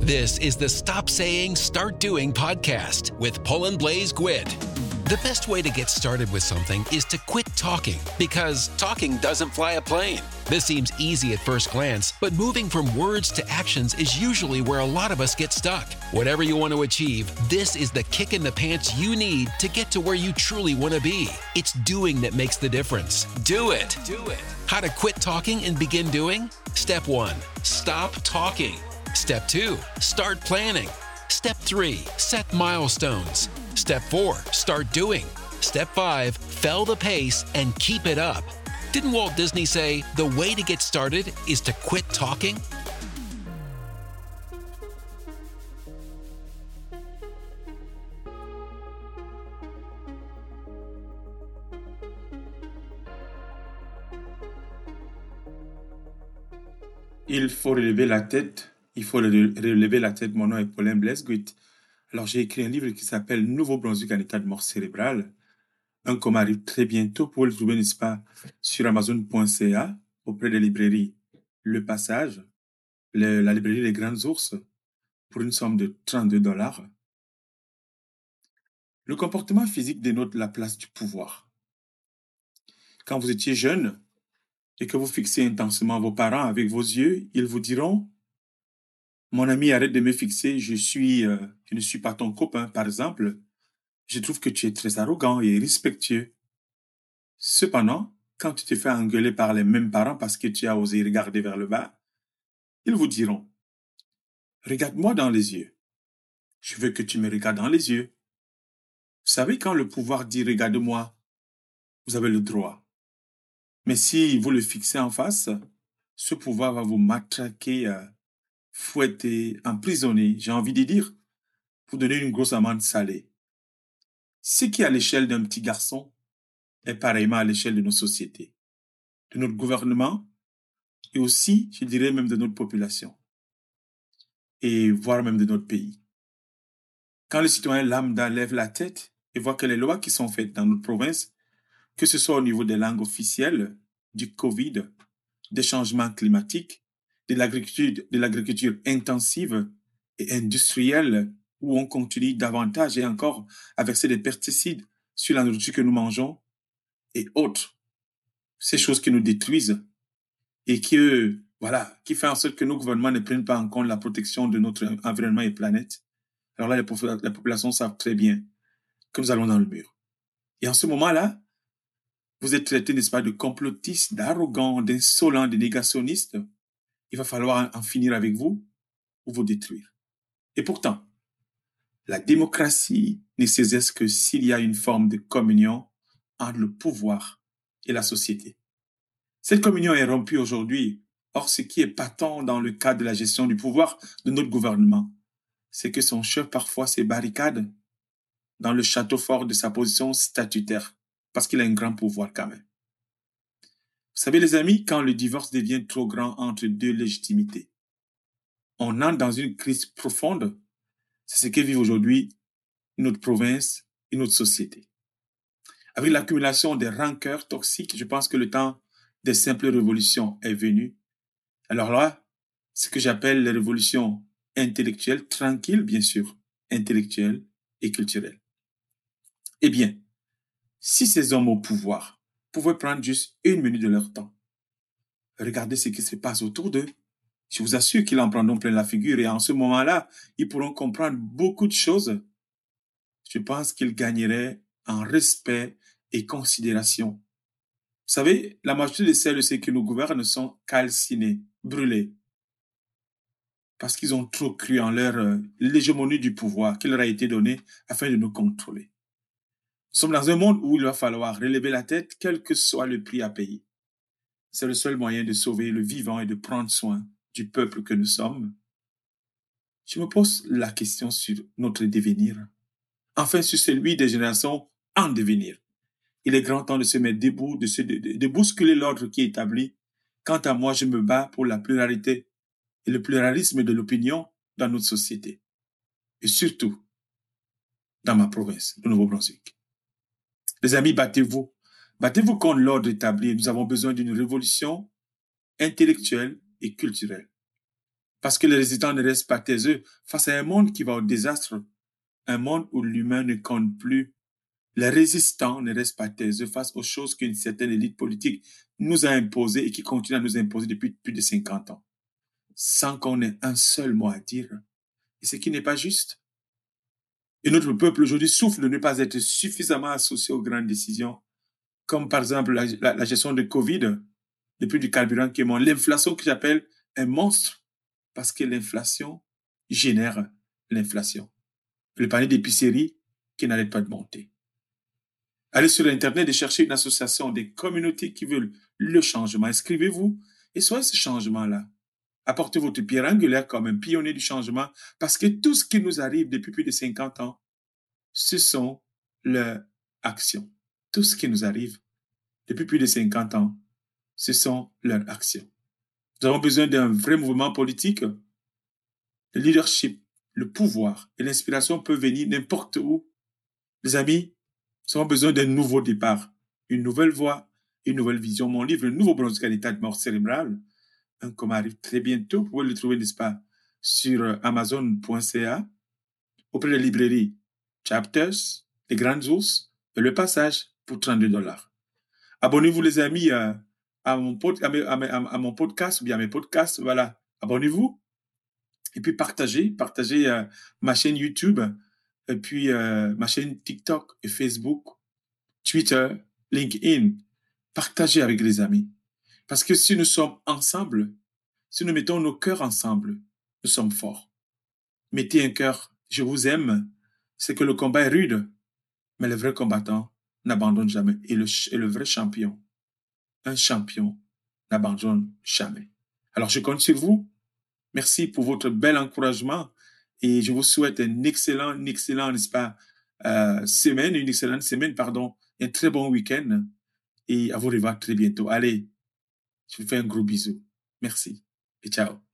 This is the Stop Saying, Start Doing podcast with Poland Blaze Gwid. The best way to get started with something is to quit talking because talking doesn't fly a plane. This seems easy at first glance, but moving from words to actions is usually where a lot of us get stuck. Whatever you want to achieve, this is the kick in the pants you need to get to where you truly want to be. It's doing that makes the difference. Do it. Do it. How to quit talking and begin doing? Step one, stop talking. Step two, start planning. Step three, set milestones. Step four, start doing. Step five, fell the pace and keep it up. Didn't Walt Disney say the way to get started is to quit talking? Il faut relever la tête. Il faut re- relever la tête. Mon nom est Paulin Blesguit. Alors, j'ai écrit un livre qui s'appelle Nouveau-Brunswick en état de mort cérébrale. Un coma arrive très bientôt. Pouvez le trouver, n'est-ce pas, sur Amazon.ca, auprès des librairies Le Passage, la librairie Les Grandes Ours, pour une somme de 32 dollars. Le comportement physique dénote la place du pouvoir. Quand vous étiez jeune et que vous fixez intensément vos parents avec vos yeux, ils vous diront Mon ami, arrête de me fixer, je suis, euh, je ne suis pas ton copain, par exemple. Je trouve que tu es très arrogant et respectueux. Cependant, quand tu te fais engueuler par les mêmes parents parce que tu as osé regarder vers le bas, ils vous diront Regarde-moi dans les yeux. Je veux que tu me regardes dans les yeux. Vous savez, quand le pouvoir dit Regarde-moi, vous avez le droit. Mais si vous le fixez en face, ce pouvoir va vous matraquer, fouetter, emprisonner, j'ai envie de dire, vous donner une grosse amende salée. Ce qui, à l'échelle d'un petit garçon, est pareillement à l'échelle de nos sociétés, de notre gouvernement et aussi, je dirais même de notre population, et voire même de notre pays. Quand le citoyen lambda lève la tête et voit que les lois qui sont faites dans notre province, que ce soit au niveau des langues officielles, du Covid, des changements climatiques, de l'agriculture, de l'agriculture intensive et industrielle, où on continue davantage et encore à verser des pesticides sur la nourriture que nous mangeons et autres. Ces choses qui nous détruisent et qui, euh, voilà, qui fait en sorte que nos gouvernements ne prennent pas en compte la protection de notre environnement et planète. Alors là, popu- la population savent très bien que nous allons dans le mur. Et en ce moment-là, vous êtes traité, n'est-ce pas, de complotiste, d'arrogant, d'insolent, de négationniste. Il va falloir en finir avec vous ou vous détruire. Et pourtant, la démocratie ne s'exerce que s'il y a une forme de communion entre le pouvoir et la société. Cette communion est rompue aujourd'hui. Or, ce qui est patent dans le cadre de la gestion du pouvoir de notre gouvernement, c'est que son chef parfois se barricade dans le château fort de sa position statutaire, parce qu'il a un grand pouvoir quand même. Vous savez, les amis, quand le divorce devient trop grand entre deux légitimités, on entre dans une crise profonde. C'est ce que vivent aujourd'hui notre province et notre société. Avec l'accumulation des rancœurs toxiques, je pense que le temps des simples révolutions est venu. Alors là, ce que j'appelle les révolutions intellectuelles, tranquilles bien sûr, intellectuelles et culturelles. Eh bien, si ces hommes au pouvoir pouvaient prendre juste une minute de leur temps, regardez ce qui se passe autour d'eux, je vous assure qu'ils en prendront plein la figure et en ce moment-là, ils pourront comprendre beaucoup de choses. Je pense qu'ils gagneraient en respect et considération. Vous savez, la majorité de celles de ceux qui nous gouvernent sont calcinés, brûlés, parce qu'ils ont trop cru en leur euh, l'hégémonie du pouvoir qui leur a été donné afin de nous contrôler. Nous sommes dans un monde où il va falloir relever la tête, quel que soit le prix à payer. C'est le seul moyen de sauver le vivant et de prendre soin du peuple que nous sommes. Je me pose la question sur notre devenir, enfin sur celui des générations en devenir. Il est grand temps de se mettre debout, de, se, de, de bousculer l'ordre qui est établi. Quant à moi, je me bats pour la pluralité et le pluralisme de l'opinion dans notre société. Et surtout, dans ma province, le Nouveau-Brunswick. Les amis, battez-vous. Battez-vous contre l'ordre établi. Nous avons besoin d'une révolution intellectuelle et culturelle. Parce que les résistants ne restent pas taiseux face à un monde qui va au désastre, un monde où l'humain ne compte plus. Les résistants ne restent pas taiseux face aux choses qu'une certaine élite politique nous a imposées et qui continue à nous imposer depuis plus de 50 ans, sans qu'on ait un seul mot à dire. Et ce qui n'est pas juste. Et notre peuple aujourd'hui souffre de ne pas être suffisamment associé aux grandes décisions, comme par exemple la, gestion de Covid, le prix du carburant qui est mon l'inflation que j'appelle un monstre, parce que l'inflation génère l'inflation. Le panier d'épicerie qui n'arrête pas de monter. Allez sur Internet et cherchez une association des communautés qui veulent le changement. Inscrivez-vous et soyez ce changement-là. Apportez votre pierre angulaire comme un pionnier du changement parce que tout ce qui nous arrive depuis plus de 50 ans, ce sont leurs actions. Tout ce qui nous arrive depuis plus de 50 ans, ce sont leurs actions. Nous avons besoin d'un vrai mouvement politique. Le leadership, le pouvoir et l'inspiration peuvent venir n'importe où. Les amis, nous avons besoin d'un nouveau départ, une nouvelle voie, une nouvelle vision. Mon livre, Le nouveau bronze d'état de mort cérébrale, un coma arrive très bientôt. Vous pouvez le trouver, n'est-ce pas, sur euh, amazon.ca, auprès des librairies Chapters, Les Grandes Ours et Le Passage pour 32 dollars. Abonnez-vous, les amis, euh, à, mon à, mon podcast ou bien à mes podcasts. Voilà, abonnez-vous. Et puis partagez, partagez euh, ma chaîne YouTube, et puis ma chaîne TikTok et Facebook, Twitter, LinkedIn. Partagez avec les amis. Parce que si nous sommes ensemble, si nous mettons nos cœurs ensemble, nous sommes forts. Mettez un cœur, je vous aime, c'est que le combat est rude, mais le vrai combattant n'abandonne jamais. Et le, et le vrai champion, un champion n'abandonne jamais. Alors je compte sur vous. Merci pour votre bel encouragement et je vous souhaite un excellent, excellent, n'est-ce pas, euh, semaine, une excellente semaine, pardon, un très bon week-end et à vous revoir très bientôt. Allez, je vous fais un gros bisou. Merci et ciao.